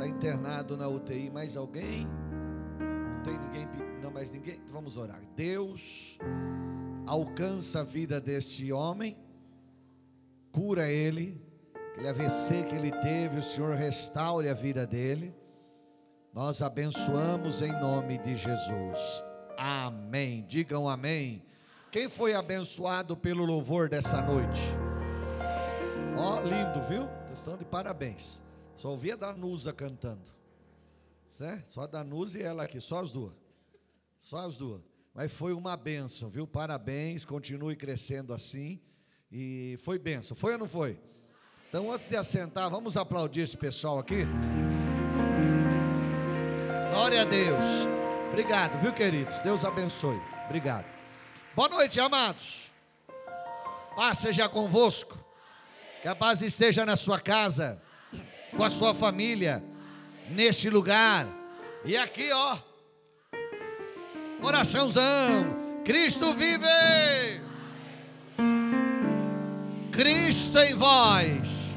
está internado na UTI. Mais alguém? Não tem ninguém? Não mais ninguém? Vamos orar. Deus alcança a vida deste homem, cura ele, aquele AVC que ele teve, o Senhor restaure a vida dele. Nós abençoamos em nome de Jesus. Amém. Digam amém. Quem foi abençoado pelo louvor dessa noite? Ó, oh, lindo, viu? Estão de parabéns. Só ouvia a Danusa cantando. Certo? Só a Danusa e ela aqui, só as duas. Só as duas. Mas foi uma benção, viu? Parabéns, continue crescendo assim. E foi benção. Foi ou não foi? Então, antes de assentar, vamos aplaudir esse pessoal aqui. Glória a Deus. Obrigado, viu, queridos? Deus abençoe. Obrigado. Boa noite, amados. Paz seja convosco. Que a paz esteja na sua casa, com a sua família, neste lugar. E aqui, ó. Oraçãozão. Cristo vive. Cristo em vós.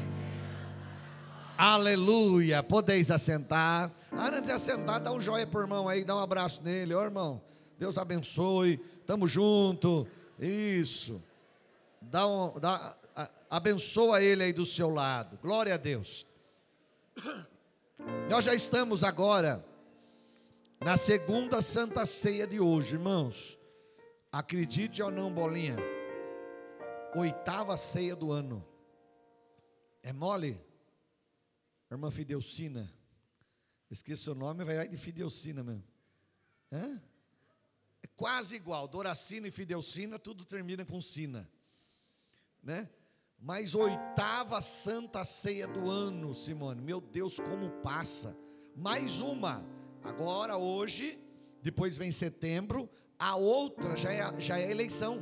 Aleluia. Podeis assentar. Antes de assentar, dá um joia por irmão aí, dá um abraço nele, ó irmão. Deus abençoe. Tamo junto. Isso. Dá um, dá, abençoa ele aí do seu lado. Glória a Deus. Nós já estamos agora na segunda Santa Ceia de hoje, irmãos. Acredite ou não, bolinha. Oitava ceia do ano. É mole? Irmã Fidelcina. Esqueci o nome, vai de Fidelcina mesmo. Hã? É quase igual. Doracina e Fidelcina, tudo termina com Sina. Né? Mas oitava santa ceia do ano, Simone. Meu Deus, como passa. Mais uma. Agora, hoje, depois vem setembro, a outra já é, já é eleição.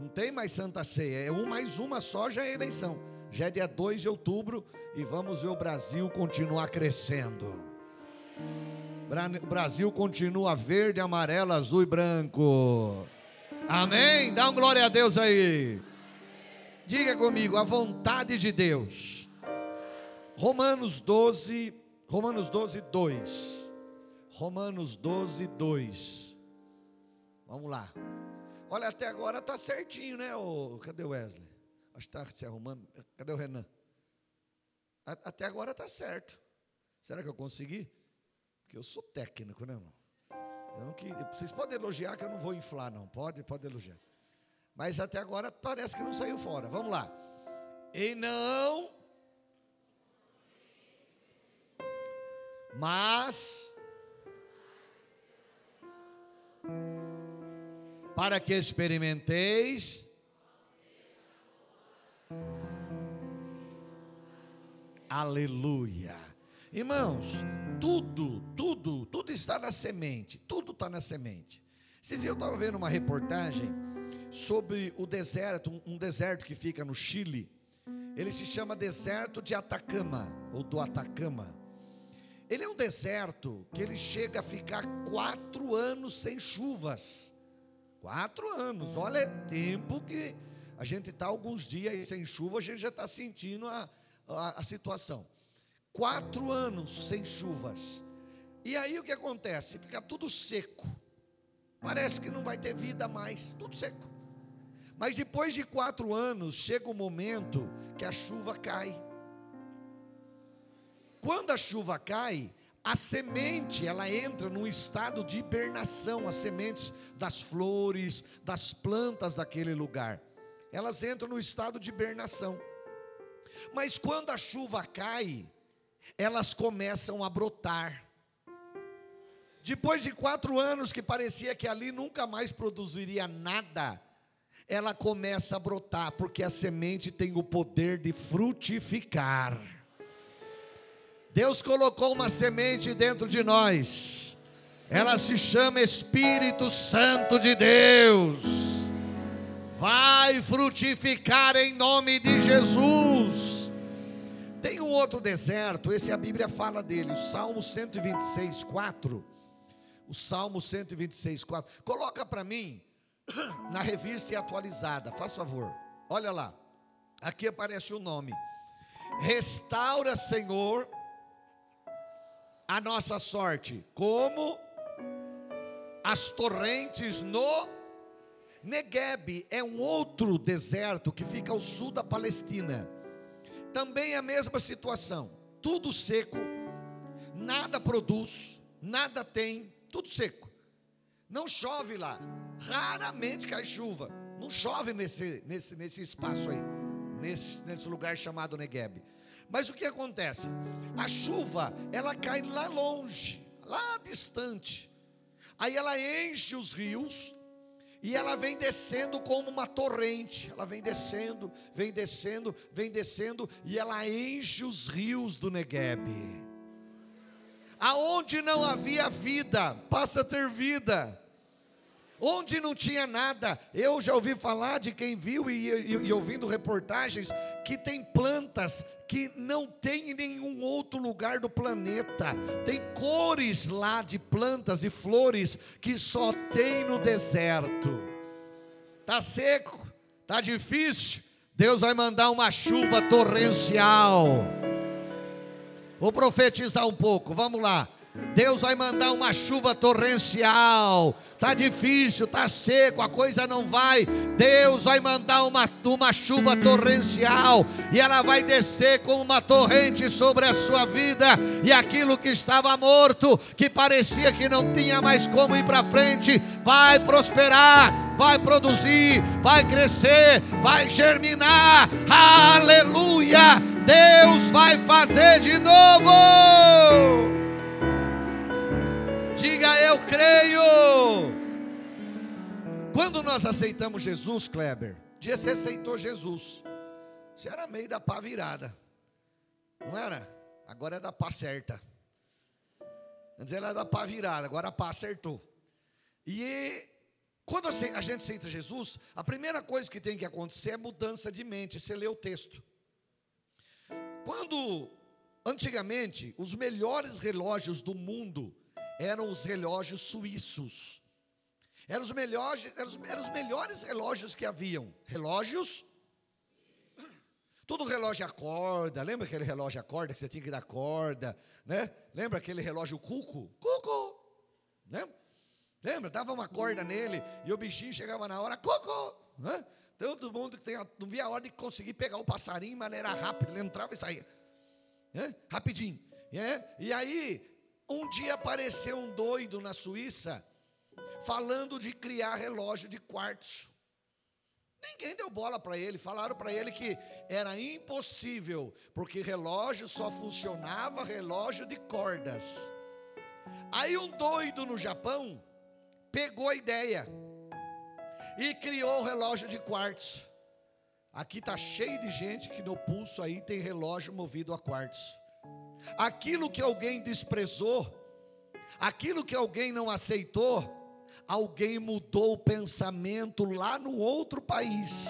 Não tem mais santa ceia, é um mais uma só, já é eleição. Já é dia 2 de outubro e vamos ver o Brasil continuar crescendo. O Brasil continua verde, amarelo, azul e branco. Amém? Dá um glória a Deus aí. Diga comigo, a vontade de Deus. Romanos 12, Romanos 12, 2. Romanos 12, 2. Vamos lá. Olha, até agora está certinho, né? O, cadê o Wesley? Acho que está se arrumando. Cadê o Renan? Até agora está certo. Será que eu consegui? Porque eu sou técnico, né, irmão? Eu não, vocês podem elogiar que eu não vou inflar, não. Pode, pode elogiar. Mas até agora parece que não saiu fora. Vamos lá. E não. Mas. Para que experimenteis. Aleluia. Irmãos, tudo, tudo, tudo está na semente. Tudo está na semente. Dias eu estava vendo uma reportagem sobre o deserto, um deserto que fica no Chile. Ele se chama deserto de Atacama, ou do Atacama. Ele é um deserto que ele chega a ficar quatro anos sem chuvas. Quatro anos, olha, é tempo que a gente está alguns dias sem chuva, a gente já está sentindo a, a, a situação. Quatro anos sem chuvas. E aí o que acontece? Fica tudo seco. Parece que não vai ter vida mais, tudo seco. Mas depois de quatro anos, chega o momento que a chuva cai. Quando a chuva cai, a semente ela entra num estado de hibernação, as sementes das flores, das plantas daquele lugar. Elas entram no estado de hibernação. Mas quando a chuva cai, elas começam a brotar. Depois de quatro anos que parecia que ali nunca mais produziria nada, ela começa a brotar, porque a semente tem o poder de frutificar. Deus colocou uma semente dentro de nós, ela se chama Espírito Santo de Deus. Vai frutificar em nome de Jesus. Tem um outro deserto, esse a Bíblia fala dele, o Salmo 126, 4. O Salmo 126, 4. Coloca para mim na revista atualizada, faz favor. Olha lá. Aqui aparece o nome. Restaura, Senhor, a nossa sorte? Como as torrentes no Negueb é um outro deserto que fica ao sul da Palestina. Também é a mesma situação. Tudo seco, nada produz, nada tem, tudo seco. Não chove lá. Raramente cai chuva. Não chove nesse, nesse, nesse espaço aí, nesse, nesse lugar chamado Negueb. Mas o que acontece? A chuva, ela cai lá longe, lá distante. Aí ela enche os rios e ela vem descendo como uma torrente. Ela vem descendo, vem descendo, vem descendo e ela enche os rios do Negueb. Aonde não havia vida, passa a ter vida. Onde não tinha nada, eu já ouvi falar de quem viu e, e, e ouvindo reportagens que tem plantas que não tem em nenhum outro lugar do planeta. Tem cores lá de plantas e flores que só tem no deserto. Tá seco, tá difícil. Deus vai mandar uma chuva torrencial. Vou profetizar um pouco, vamos lá. Deus vai mandar uma chuva torrencial. Tá difícil, tá seco, a coisa não vai. Deus vai mandar uma, uma chuva torrencial e ela vai descer como uma torrente sobre a sua vida e aquilo que estava morto, que parecia que não tinha mais como ir para frente, vai prosperar, vai produzir, vai crescer, vai germinar. Aleluia! Deus vai fazer de novo. Diga eu creio. Quando nós aceitamos Jesus, Kleber, dia você aceitou Jesus. Você era meio da pá virada. Não era? Agora é da pá certa. Antes era da pá virada, agora a pá acertou. E quando a gente aceita Jesus, a primeira coisa que tem que acontecer é mudança de mente. Você lê o texto. Quando, antigamente, os melhores relógios do mundo eram os relógios suíços. Eram os melhores, eram eram os melhores relógios que haviam. Relógios. Tudo relógio a corda. Lembra aquele relógio a corda que você tinha que dar corda? Né? Lembra aquele relógio cuco? Cuco. Lembra? Lembra? Dava uma corda nele e o bichinho chegava na hora, cuco. Né? Todo mundo que tem, não via a hora de conseguir pegar o passarinho de maneira rápida. Ele entrava e saía. Né? Rapidinho. É? E aí, um dia apareceu um doido na Suíça falando de criar relógio de quartzo. Ninguém deu bola para ele, falaram para ele que era impossível, porque relógio só funcionava relógio de cordas. Aí um doido no Japão pegou a ideia e criou o relógio de quartzo. Aqui tá cheio de gente que no pulso aí tem relógio movido a quartzo aquilo que alguém desprezou, aquilo que alguém não aceitou, alguém mudou o pensamento lá no outro país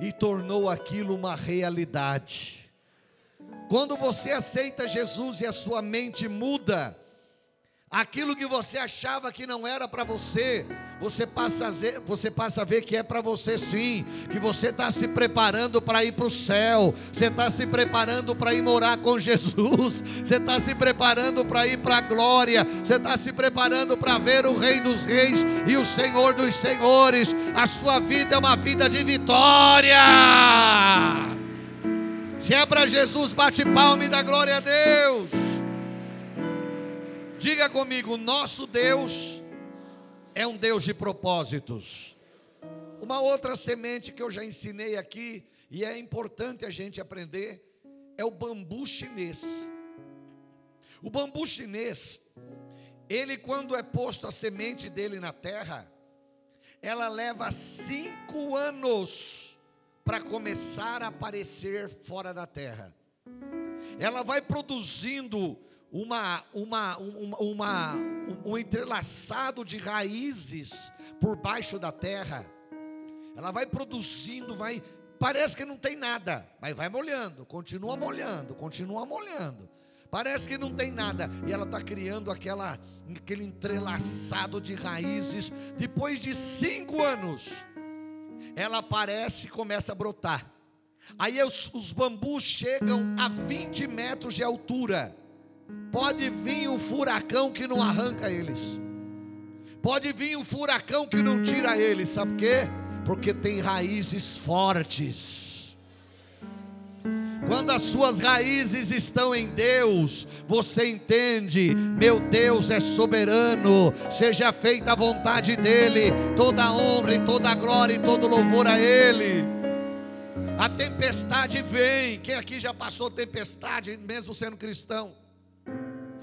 e tornou aquilo uma realidade. Quando você aceita Jesus e a sua mente muda, aquilo que você achava que não era para você, você passa a ver, você passa a ver que é para você sim, que você está se preparando para ir para o céu, você está se preparando para ir morar com Jesus, você está se preparando para ir para a glória, você está se preparando para ver o Rei dos Reis e o Senhor dos Senhores. A sua vida é uma vida de vitória. Se é para Jesus, bate palma e dá glória a Deus. Diga comigo, nosso Deus é um Deus de propósitos. Uma outra semente que eu já ensinei aqui, e é importante a gente aprender, é o bambu chinês. O bambu chinês, ele quando é posto a semente dele na terra, ela leva cinco anos para começar a aparecer fora da terra. Ela vai produzindo uma, uma, uma, uma, um entrelaçado de raízes por baixo da terra. Ela vai produzindo, vai. Parece que não tem nada, mas vai molhando, continua molhando, continua molhando. Parece que não tem nada, e ela está criando aquela, aquele entrelaçado de raízes. Depois de cinco anos, ela aparece e começa a brotar. Aí os, os bambus chegam a 20 metros de altura Pode vir um furacão que não arranca eles. Pode vir um furacão que não tira eles. Sabe por quê? Porque tem raízes fortes. Quando as suas raízes estão em Deus, você entende, meu Deus é soberano, seja feita a vontade dEle, toda honra e toda glória e todo louvor a Ele. A tempestade vem, quem aqui já passou tempestade, mesmo sendo cristão?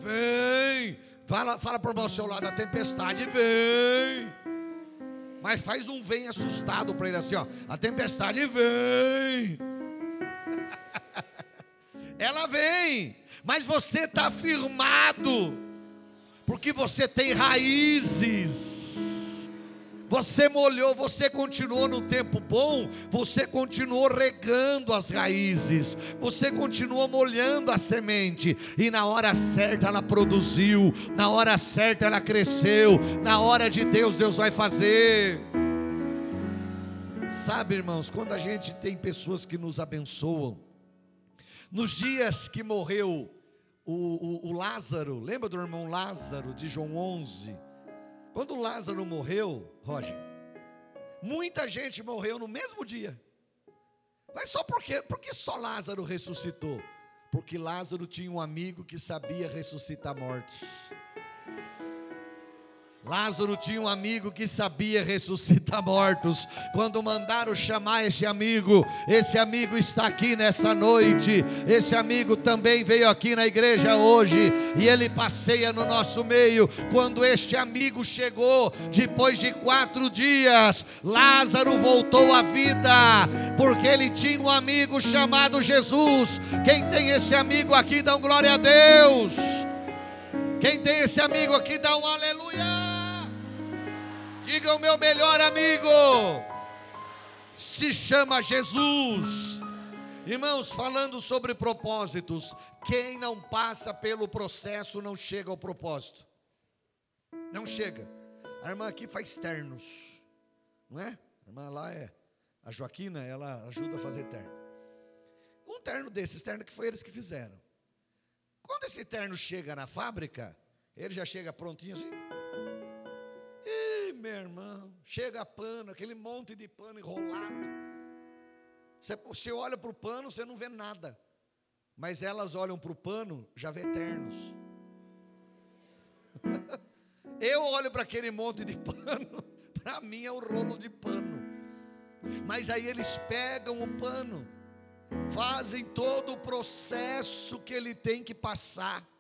Vem, fala, fala para o seu lado, a tempestade vem. Mas faz um vem assustado para ele assim, ó. A tempestade vem. Ela vem, mas você está firmado, porque você tem raízes. Você molhou, você continuou no tempo bom, você continuou regando as raízes, você continuou molhando a semente, e na hora certa ela produziu, na hora certa ela cresceu, na hora de Deus, Deus vai fazer. Sabe, irmãos, quando a gente tem pessoas que nos abençoam, nos dias que morreu o, o, o, Lázaro, lembra do irmão Lázaro de João 11? Quando Lázaro morreu, Roger, muita gente morreu no mesmo dia. Mas só porque, porque só Lázaro ressuscitou? Porque Lázaro tinha um amigo que sabia ressuscitar mortos. Lázaro tinha um amigo que sabia ressuscitar mortos. Quando mandaram chamar esse amigo, esse amigo está aqui nessa noite. Esse amigo também veio aqui na igreja hoje e ele passeia no nosso meio. Quando este amigo chegou, depois de quatro dias, Lázaro voltou à vida, porque ele tinha um amigo chamado Jesus. Quem tem esse amigo aqui, dá um glória a Deus. Quem tem esse amigo aqui, dá um aleluia. Diga o meu melhor amigo. Se chama Jesus. Irmãos, falando sobre propósitos, quem não passa pelo processo não chega ao propósito. Não chega. A irmã aqui faz ternos, não é? A irmã lá é a Joaquina, ela ajuda a fazer terno. Um terno desses, terno que foi eles que fizeram. Quando esse terno chega na fábrica, ele já chega prontinho assim meu irmão, chega pano, aquele monte de pano enrolado. Você, você olha para o pano, você não vê nada. Mas elas olham para o pano, já vê ternos. Eu olho para aquele monte de pano, para mim é o rolo de pano. Mas aí eles pegam o pano, fazem todo o processo que ele tem que passar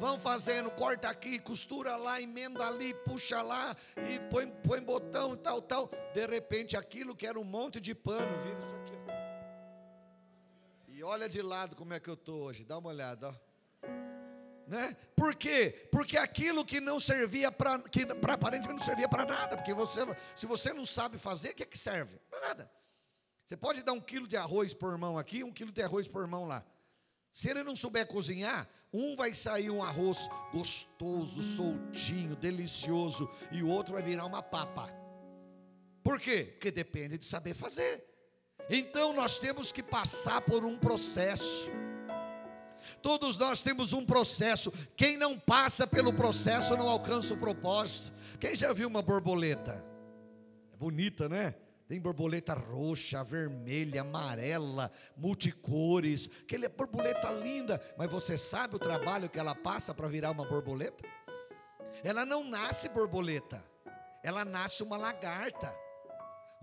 vão fazendo, corta aqui, costura lá, emenda ali, puxa lá, e põe, põe botão e tal, tal. De repente, aquilo que era um monte de pano, vira isso aqui. Ó. E olha de lado como é que eu estou hoje, dá uma olhada, ó. Né? Por quê? Porque aquilo que não servia para, que pra, aparentemente não servia para nada, porque você, se você não sabe fazer, o que, é que serve? Para nada. Você pode dar um quilo de arroz por mão aqui, um quilo de arroz por mão lá. Se ele não souber cozinhar, um vai sair um arroz gostoso, soltinho, delicioso, e o outro vai virar uma papa. Por quê? Porque depende de saber fazer. Então nós temos que passar por um processo. Todos nós temos um processo. Quem não passa pelo processo não alcança o propósito. Quem já viu uma borboleta? É bonita, né? Tem borboleta roxa, vermelha, amarela, multicores. Aquela borboleta linda, mas você sabe o trabalho que ela passa para virar uma borboleta? Ela não nasce borboleta, ela nasce uma lagarta.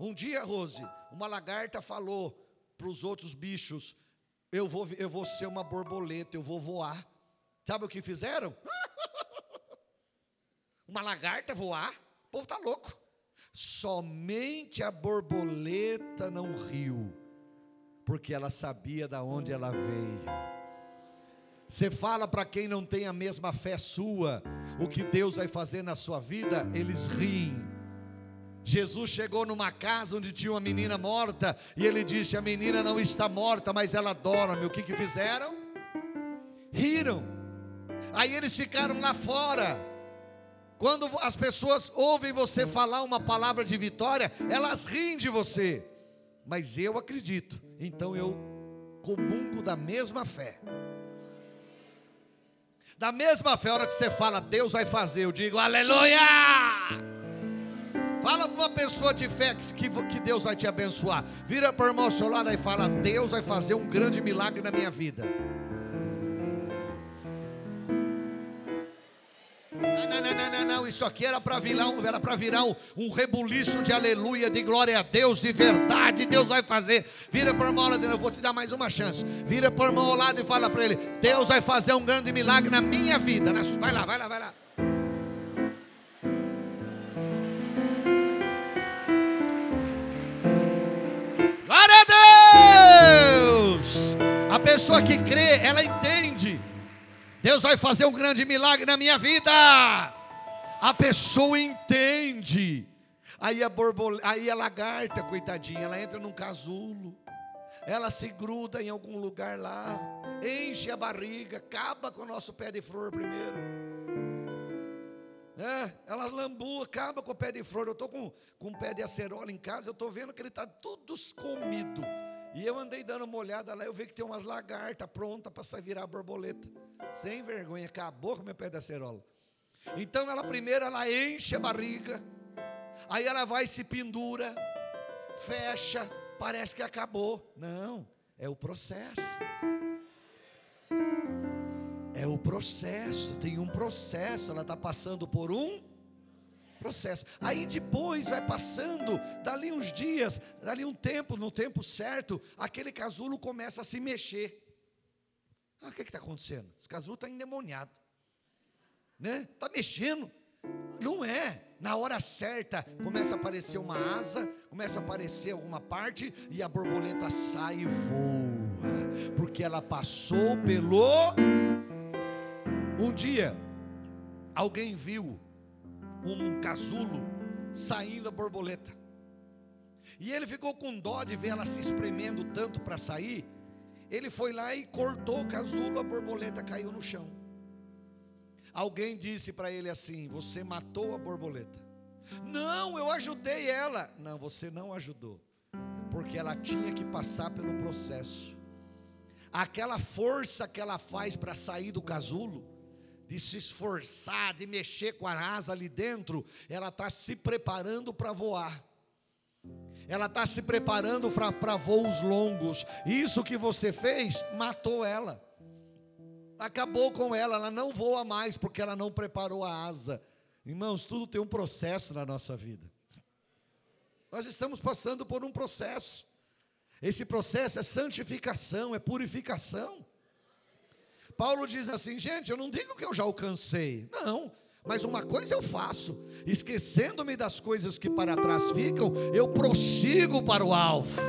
Um dia, Rose, uma lagarta falou para os outros bichos: eu vou, eu vou ser uma borboleta, eu vou voar. Sabe o que fizeram? uma lagarta voar? O povo está louco. Somente a borboleta não riu, porque ela sabia da onde ela veio. Você fala para quem não tem a mesma fé sua, o que Deus vai fazer na sua vida, eles riem. Jesus chegou numa casa onde tinha uma menina morta e ele disse: A menina não está morta, mas ela dorme. O que, que fizeram? Riram. Aí eles ficaram lá fora. Quando as pessoas ouvem você falar uma palavra de vitória, elas riem de você. Mas eu acredito, então eu comungo da mesma fé. Da mesma fé, a hora que você fala, Deus vai fazer, eu digo, aleluia! Fala para uma pessoa de fé que, que Deus vai te abençoar. Vira para o irmão ao seu lado e fala: Deus vai fazer um grande milagre na minha vida. Não, não, não, não, não, isso aqui era para virar, um, era virar um, um rebuliço de aleluia, de glória a Deus, de verdade, Deus vai fazer. Vira para o irmão lado, eu vou te dar mais uma chance. Vira para o irmão ao lado e fala para ele: Deus vai fazer um grande milagre na minha vida. Vai lá, vai lá, vai lá. A pessoa que crê, ela entende. Deus vai fazer um grande milagre na minha vida. A pessoa entende. Aí a borboleta, aí a lagarta, coitadinha, ela entra num casulo. Ela se gruda em algum lugar lá, enche a barriga, acaba com o nosso pé de flor primeiro. É, ela lambua, acaba com o pé de flor. Eu estou com, com pé de acerola em casa, eu estou vendo que ele está tudo comido. E eu andei dando uma olhada lá, eu vi que tem umas lagartas prontas para virar borboleta. Sem vergonha, acabou com meu pé da acerola. Então ela primeiro ela enche a barriga, aí ela vai se pendura, fecha, parece que acabou. Não, é o processo. É o processo, tem um processo, ela está passando por um processo. Aí depois vai passando, dali uns dias, dali um tempo, no tempo certo, aquele casulo começa a se mexer. Ah, o que está acontecendo? Esse casulo está endemoniado. Né? Está mexendo. Não é. Na hora certa começa a aparecer uma asa, começa a aparecer alguma parte e a borboleta sai e voa, porque ela passou pelo. Um dia, alguém viu um casulo saindo a borboleta. E ele ficou com dó de ver ela se espremendo tanto para sair. Ele foi lá e cortou o casulo, a borboleta caiu no chão. Alguém disse para ele assim: Você matou a borboleta. Não, eu ajudei ela. Não, você não ajudou, porque ela tinha que passar pelo processo. Aquela força que ela faz para sair do casulo, de se esforçar, de mexer com a asa ali dentro, ela está se preparando para voar. Ela está se preparando para voos longos. Isso que você fez matou ela. Acabou com ela, ela não voa mais porque ela não preparou a asa. Irmãos, tudo tem um processo na nossa vida. Nós estamos passando por um processo. Esse processo é santificação, é purificação. Paulo diz assim: gente, eu não digo que eu já alcancei, não, mas uma coisa eu faço, esquecendo-me das coisas que para trás ficam, eu prossigo para o alvo.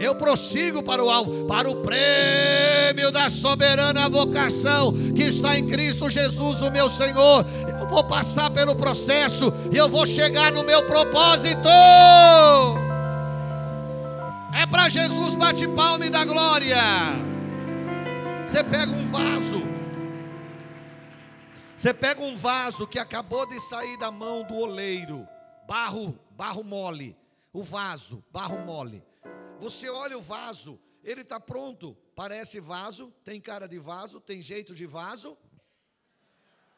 Eu prossigo para o alvo, para o prêmio da soberana vocação que está em Cristo Jesus, o meu Senhor. Eu vou passar pelo processo e eu vou chegar no meu propósito. É para Jesus, bate palma e dá glória. Você pega um vaso. Você pega um vaso que acabou de sair da mão do oleiro, barro, barro mole, o vaso, barro mole. Você olha o vaso, ele está pronto, parece vaso, tem cara de vaso, tem jeito de vaso,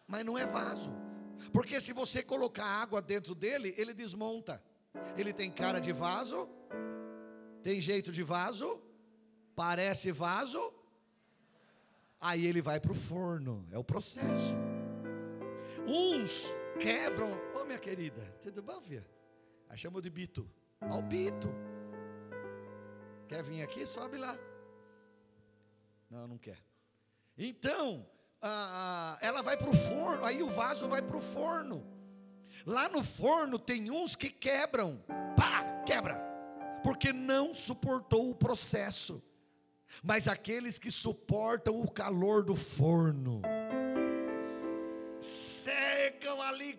mas não é vaso. Porque se você colocar água dentro dele, ele desmonta. Ele tem cara de vaso, tem jeito de vaso, parece vaso, Aí ele vai para o forno, é o processo. Uns quebram, ô oh, minha querida, tudo bom, filha? Aí chamou de Bito, ao Bito. Quer vir aqui? Sobe lá. Não, não quer. Então, ela vai para o forno, aí o vaso vai para o forno. Lá no forno tem uns que quebram, pá, quebra, porque não suportou o processo mas aqueles que suportam o calor do forno, secam ali,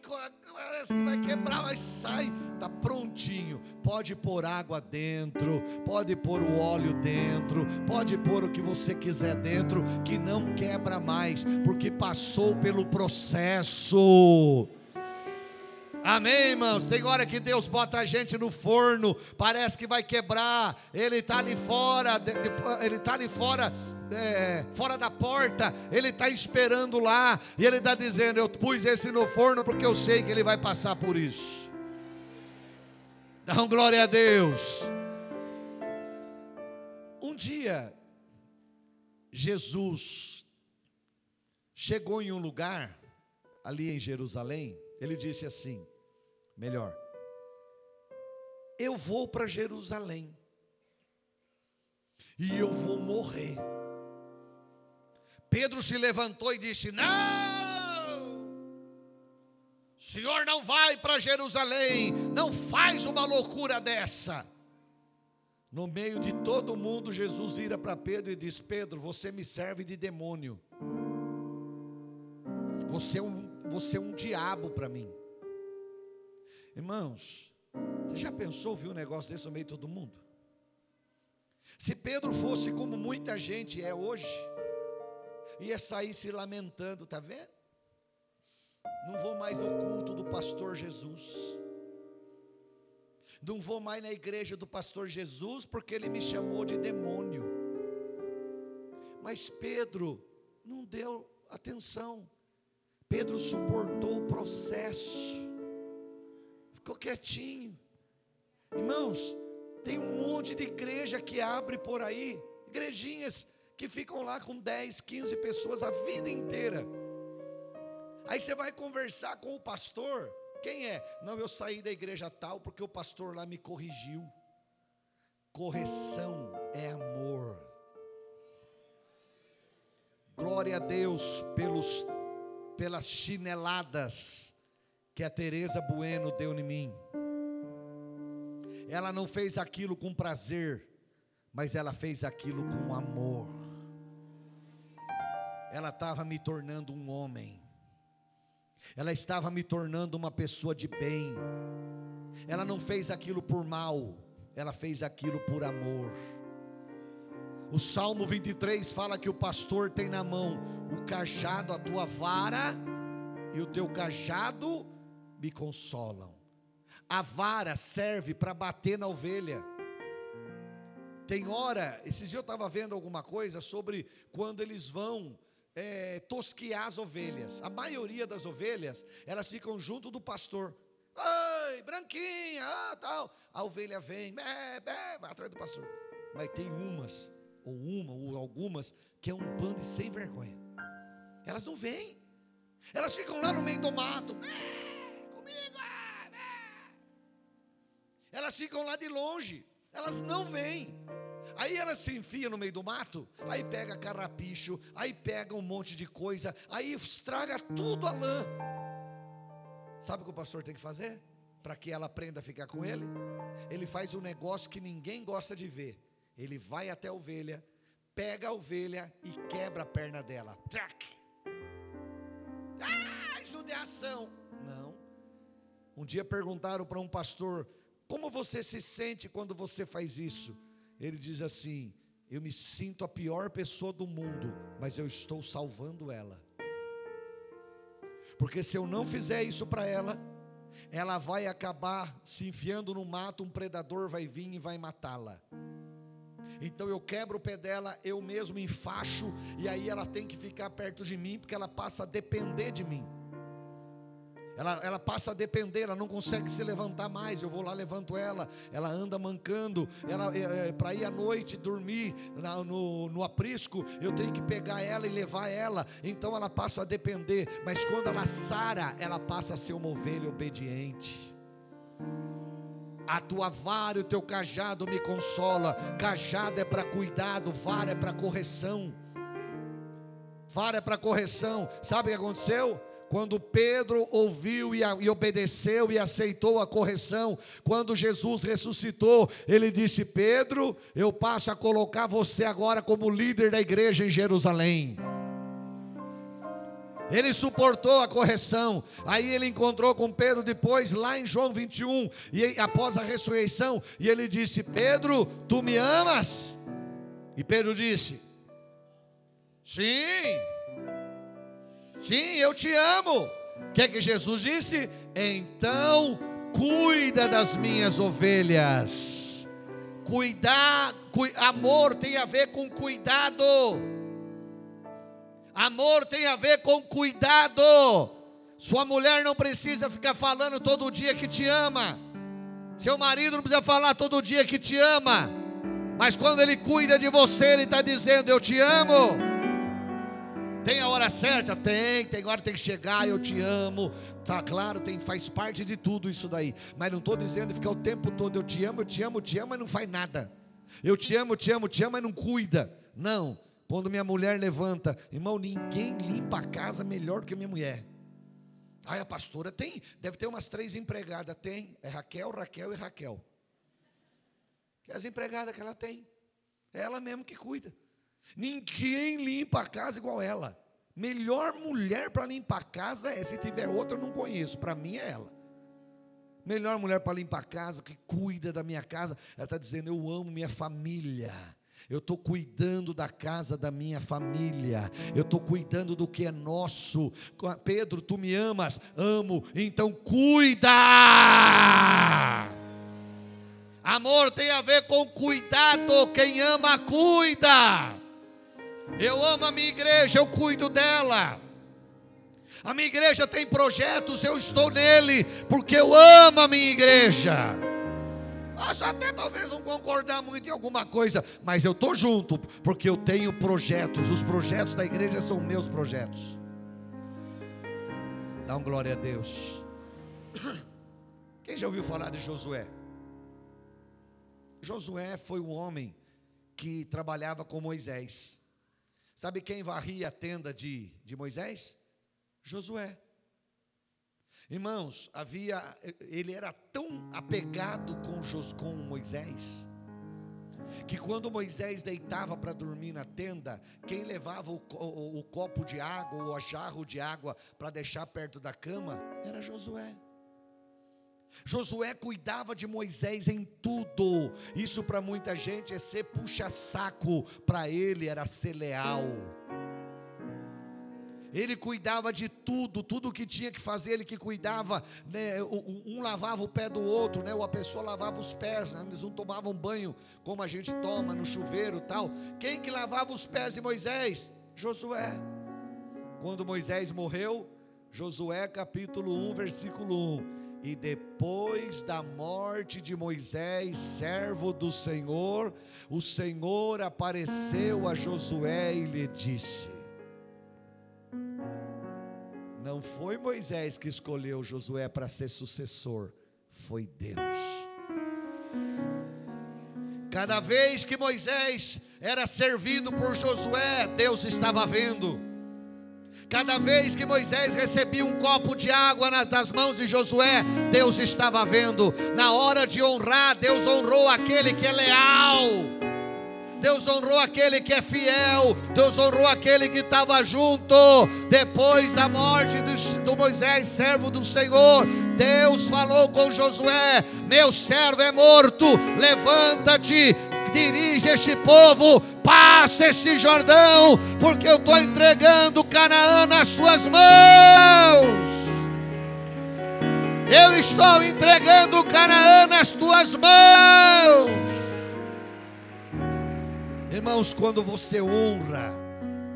parece que vai quebrar, mas sai, está prontinho. Pode pôr água dentro, pode pôr o óleo dentro, pode pôr o que você quiser dentro, que não quebra mais, porque passou pelo processo. Amém, irmãos? Tem hora que Deus bota a gente no forno, parece que vai quebrar. Ele está ali fora, ele está ali fora é, fora da porta, ele está esperando lá, e ele está dizendo: Eu pus esse no forno porque eu sei que ele vai passar por isso. Dá um glória a Deus. Um dia, Jesus chegou em um lugar, ali em Jerusalém, ele disse assim: melhor, eu vou para Jerusalém, e eu vou morrer. Pedro se levantou e disse: Não, senhor não vai para Jerusalém, não faz uma loucura dessa. No meio de todo mundo, Jesus vira para Pedro e diz: Pedro, você me serve de demônio. Você é um, você é um diabo para mim. Irmãos, você já pensou ouvir um negócio desse no meio de todo mundo? Se Pedro fosse como muita gente é hoje, ia sair se lamentando, tá vendo? Não vou mais no culto do pastor Jesus. Não vou mais na igreja do pastor Jesus porque ele me chamou de demônio. Mas Pedro não deu atenção. Pedro suportou o processo. Ficou quietinho. Irmãos, tem um monte de igreja que abre por aí, igrejinhas que ficam lá com 10, 15 pessoas a vida inteira. Aí você vai conversar com o pastor, quem é? Não, eu saí da igreja tal porque o pastor lá me corrigiu. Correção é amor. Glória a Deus pelos, pelas chineladas que a Teresa Bueno deu em mim. Ela não fez aquilo com prazer, mas ela fez aquilo com amor. Ela estava me tornando um homem. Ela estava me tornando uma pessoa de bem. Ela não fez aquilo por mal, ela fez aquilo por amor. O Salmo 23 fala que o pastor tem na mão o cajado, a tua vara, e o teu cajado me consolam. A vara serve para bater na ovelha. Tem hora, esses dias eu estava vendo alguma coisa sobre quando eles vão é, tosquiar as ovelhas. A maioria das ovelhas, elas ficam junto do pastor. Ai, branquinha, ah, tal. A ovelha vem, bé, bé, vai atrás do pastor. Mas tem umas, ou uma, ou algumas, que é um bando sem vergonha. Elas não vêm. Elas ficam lá no meio do mato. Comigo. Elas ficam lá de longe. Elas não vêm. Aí ela se enfia no meio do mato, aí pega carrapicho, aí pega um monte de coisa, aí estraga tudo a lã. Sabe o que o pastor tem que fazer? Para que ela aprenda a ficar com ele? Ele faz um negócio que ninguém gosta de ver. Ele vai até a ovelha, pega a ovelha e quebra a perna dela. Trac! Ah, judiação! Não. Um dia perguntaram para um pastor: Como você se sente quando você faz isso? ele diz assim: Eu me sinto a pior pessoa do mundo, mas eu estou salvando ela. Porque se eu não fizer isso para ela, ela vai acabar se enfiando no mato, um predador vai vir e vai matá-la. Então eu quebro o pé dela, eu mesmo enfaixo, e aí ela tem que ficar perto de mim, porque ela passa a depender de mim ela, ela passa a depender, ela não consegue se levantar mais. Eu vou lá, levanto ela, ela anda mancando, ela é, é, para ir à noite dormir na, no, no aprisco, eu tenho que pegar ela e levar ela. Então ela passa a depender, mas quando ela sara, ela passa a ser uma ovelha obediente. A tua vara e o teu cajado me consola. Cajado é para cuidado, vara é para correção. Vara é para correção. Sabe o que aconteceu? Quando Pedro ouviu e, e, obedeceu e aceitou a correção, quando Jesus ressuscitou, ele disse: Pedro, eu passo a colocar você agora como líder da igreja em Jerusalém. Ele suportou a correção. Aí ele encontrou com Pedro depois, lá em João 21, e após a ressurreição, e ele disse: Pedro, tu me amas? E Pedro disse: Sim. Sim, eu te amo. O que é que Jesus disse? Então cuida das minhas ovelhas. Cuidar, cu, amor tem a ver com cuidado. Amor tem a ver com cuidado. Sua mulher não precisa ficar falando todo dia que te ama. Seu marido não precisa falar todo dia que te ama. Mas quando ele cuida de você, ele está dizendo: Eu te amo. Tem a hora certa? Tem, tem hora tem que chegar, eu te amo. Tá claro, tem, faz parte de tudo isso daí. Mas não estou dizendo ficar o tempo todo, eu te amo, eu te amo, eu te amo, mas não faz nada. Eu te amo, eu te amo, eu te amo, mas não cuida. Não. Quando minha mulher levanta, irmão, ninguém limpa a casa melhor que minha mulher. Ai, a pastora tem, deve ter umas três empregadas. Tem, é Raquel, Raquel e Raquel. Que é as empregadas que ela tem. É ela mesmo que cuida. Ninguém limpa a casa igual ela. Melhor mulher para limpar a casa é, se tiver outra eu não conheço, para mim é ela. Melhor mulher para limpar a casa, que cuida da minha casa, ela está dizendo: Eu amo minha família. Eu estou cuidando da casa da minha família. Eu estou cuidando do que é nosso. Pedro, tu me amas? Amo. Então cuida. Amor tem a ver com cuidado. Quem ama, cuida. Eu amo a minha igreja, eu cuido dela. A minha igreja tem projetos, eu estou nele, porque eu amo a minha igreja. Posso até talvez não concordar muito em alguma coisa, mas eu estou junto, porque eu tenho projetos. Os projetos da igreja são meus projetos. Dá um glória a Deus. Quem já ouviu falar de Josué? Josué foi o homem que trabalhava com Moisés. Sabe quem varria a tenda de, de Moisés? Josué. Irmãos, havia, ele era tão apegado com, Jos, com Moisés, que quando Moisés deitava para dormir na tenda, quem levava o, o, o copo de água ou a jarro de água para deixar perto da cama era Josué. Josué cuidava de Moisés em tudo. Isso para muita gente é ser puxa-saco, para ele era ser leal. Ele cuidava de tudo, tudo que tinha que fazer, ele que cuidava. Né, um lavava o pé do outro, né, ou a pessoa lavava os pés, né, eles não tomavam banho como a gente toma no chuveiro tal. Quem que lavava os pés de Moisés? Josué. Quando Moisés morreu, Josué capítulo 1, versículo 1. E depois da morte de Moisés, servo do Senhor, o Senhor apareceu a Josué e lhe disse: Não foi Moisés que escolheu Josué para ser sucessor, foi Deus. Cada vez que Moisés era servido por Josué, Deus estava vendo. Cada vez que Moisés recebia um copo de água nas mãos de Josué, Deus estava vendo. Na hora de honrar, Deus honrou aquele que é leal. Deus honrou aquele que é fiel, Deus honrou aquele que estava junto. Depois da morte do Moisés, servo do Senhor, Deus falou com Josué: Meu servo é morto, levanta-te, dirige este povo, passa este Jordão, porque eu estou entregando Canaã nas suas mãos. Eu estou entregando Canaã nas tuas mãos. Irmãos, quando você honra,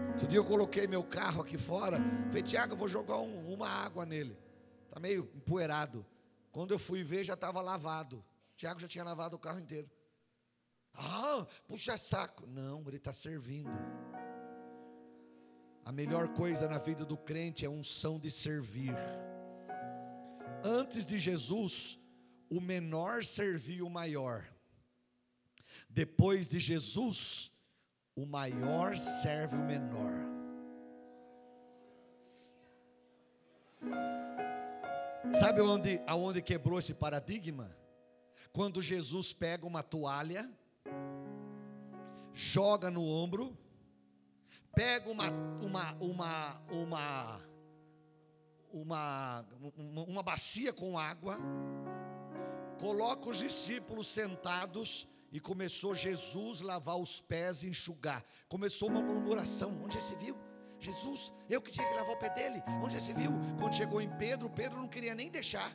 outro dia eu coloquei meu carro aqui fora, falei, Tiago, eu vou jogar um, uma água nele, está meio empoeirado. Quando eu fui ver, já estava lavado. Tiago já tinha lavado o carro inteiro. Ah, puxa saco. Não, ele está servindo. A melhor coisa na vida do crente é a unção de servir. Antes de Jesus, o menor servia o maior. Depois de Jesus, o maior serve o menor. Sabe onde, aonde quebrou esse paradigma? Quando Jesus pega uma toalha joga no ombro, pega uma, uma, uma, uma, uma, uma bacia com água, coloca os discípulos sentados e começou Jesus lavar os pés e enxugar. Começou uma murmuração. Onde já se viu? Jesus, eu que tinha que lavar o pé dele. Onde já se viu? Quando chegou em Pedro, Pedro não queria nem deixar.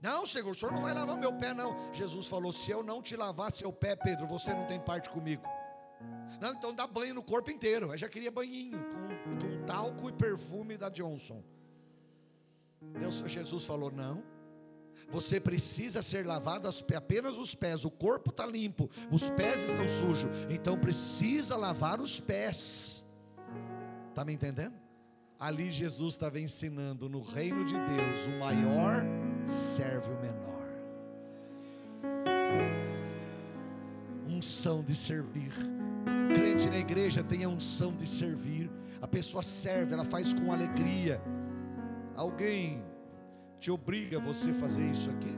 Não, Senhor, o Senhor não vai lavar meu pé, não. Jesus falou: Se eu não te lavar seu pé, Pedro, você não tem parte comigo. Não, então dá banho no corpo inteiro. Eu já queria banhinho com, com talco e perfume da Johnson. Deus, Jesus falou: não. Você precisa ser lavado apenas os pés. O corpo está limpo, os pés estão sujos. Então precisa lavar os pés. Está me entendendo? Ali Jesus estava ensinando no reino de Deus: o maior serve o menor. Unção de servir. Crente na igreja tem a unção de servir. A pessoa serve, ela faz com alegria. Alguém te obriga você a fazer isso aqui?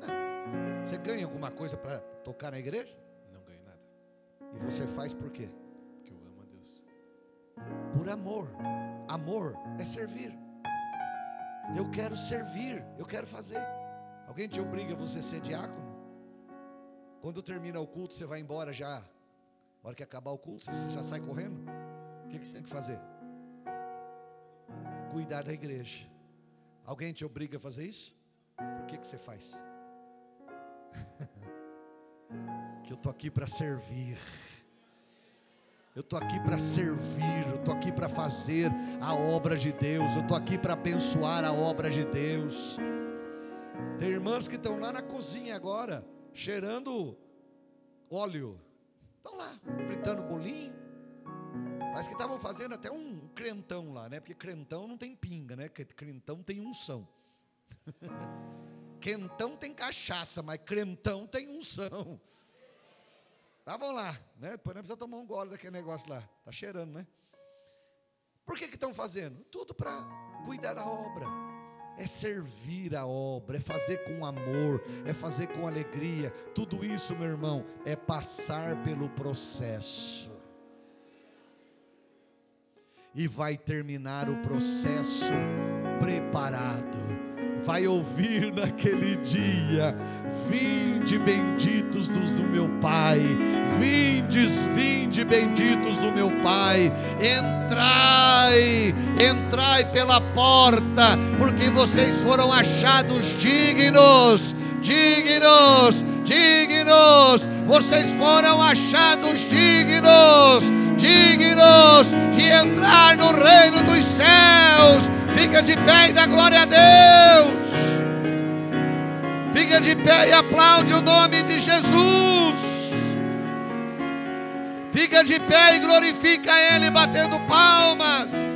Não. Você ganha alguma coisa para tocar na igreja? Não ganho nada. E você faz por quê? Porque eu amo a Deus. Por amor. Amor é servir. Eu quero servir, eu quero fazer. Alguém te obriga a você ser diácono? Quando termina o culto, você vai embora já. Na hora que acabar o culto, você já sai correndo. O que você tem que fazer? Cuidar da igreja. Alguém te obriga a fazer isso? Por que, que você faz? que eu estou aqui para servir. Eu estou aqui para servir, eu estou aqui para fazer a obra de Deus, eu estou aqui para abençoar a obra de Deus. Tem irmãs que estão lá na cozinha agora, cheirando óleo. Estão lá, fritando bolinho. Parece que estavam fazendo até um crentão lá, né? Porque crentão não tem pinga, né? Crentão tem unção. Quentão tem cachaça, mas crentão tem unção. Estavam lá, né? Depois não precisa tomar um gole daquele negócio lá. Está cheirando, né? Por que estão fazendo? Tudo para cuidar da obra. É servir a obra, é fazer com amor, é fazer com alegria. Tudo isso, meu irmão, é passar pelo processo. E vai terminar o processo preparado vai ouvir naquele dia: Vinde benditos dos do meu Pai, vindes, vinde benditos do meu Pai, entrai, entrai pela porta, porque vocês foram achados dignos, dignos, dignos, vocês foram achados dignos, dignos de entrar no reino dos céus Fica de pé e dá glória a Deus. Fica de pé e aplaude o nome de Jesus. Fica de pé e glorifica Ele batendo palmas.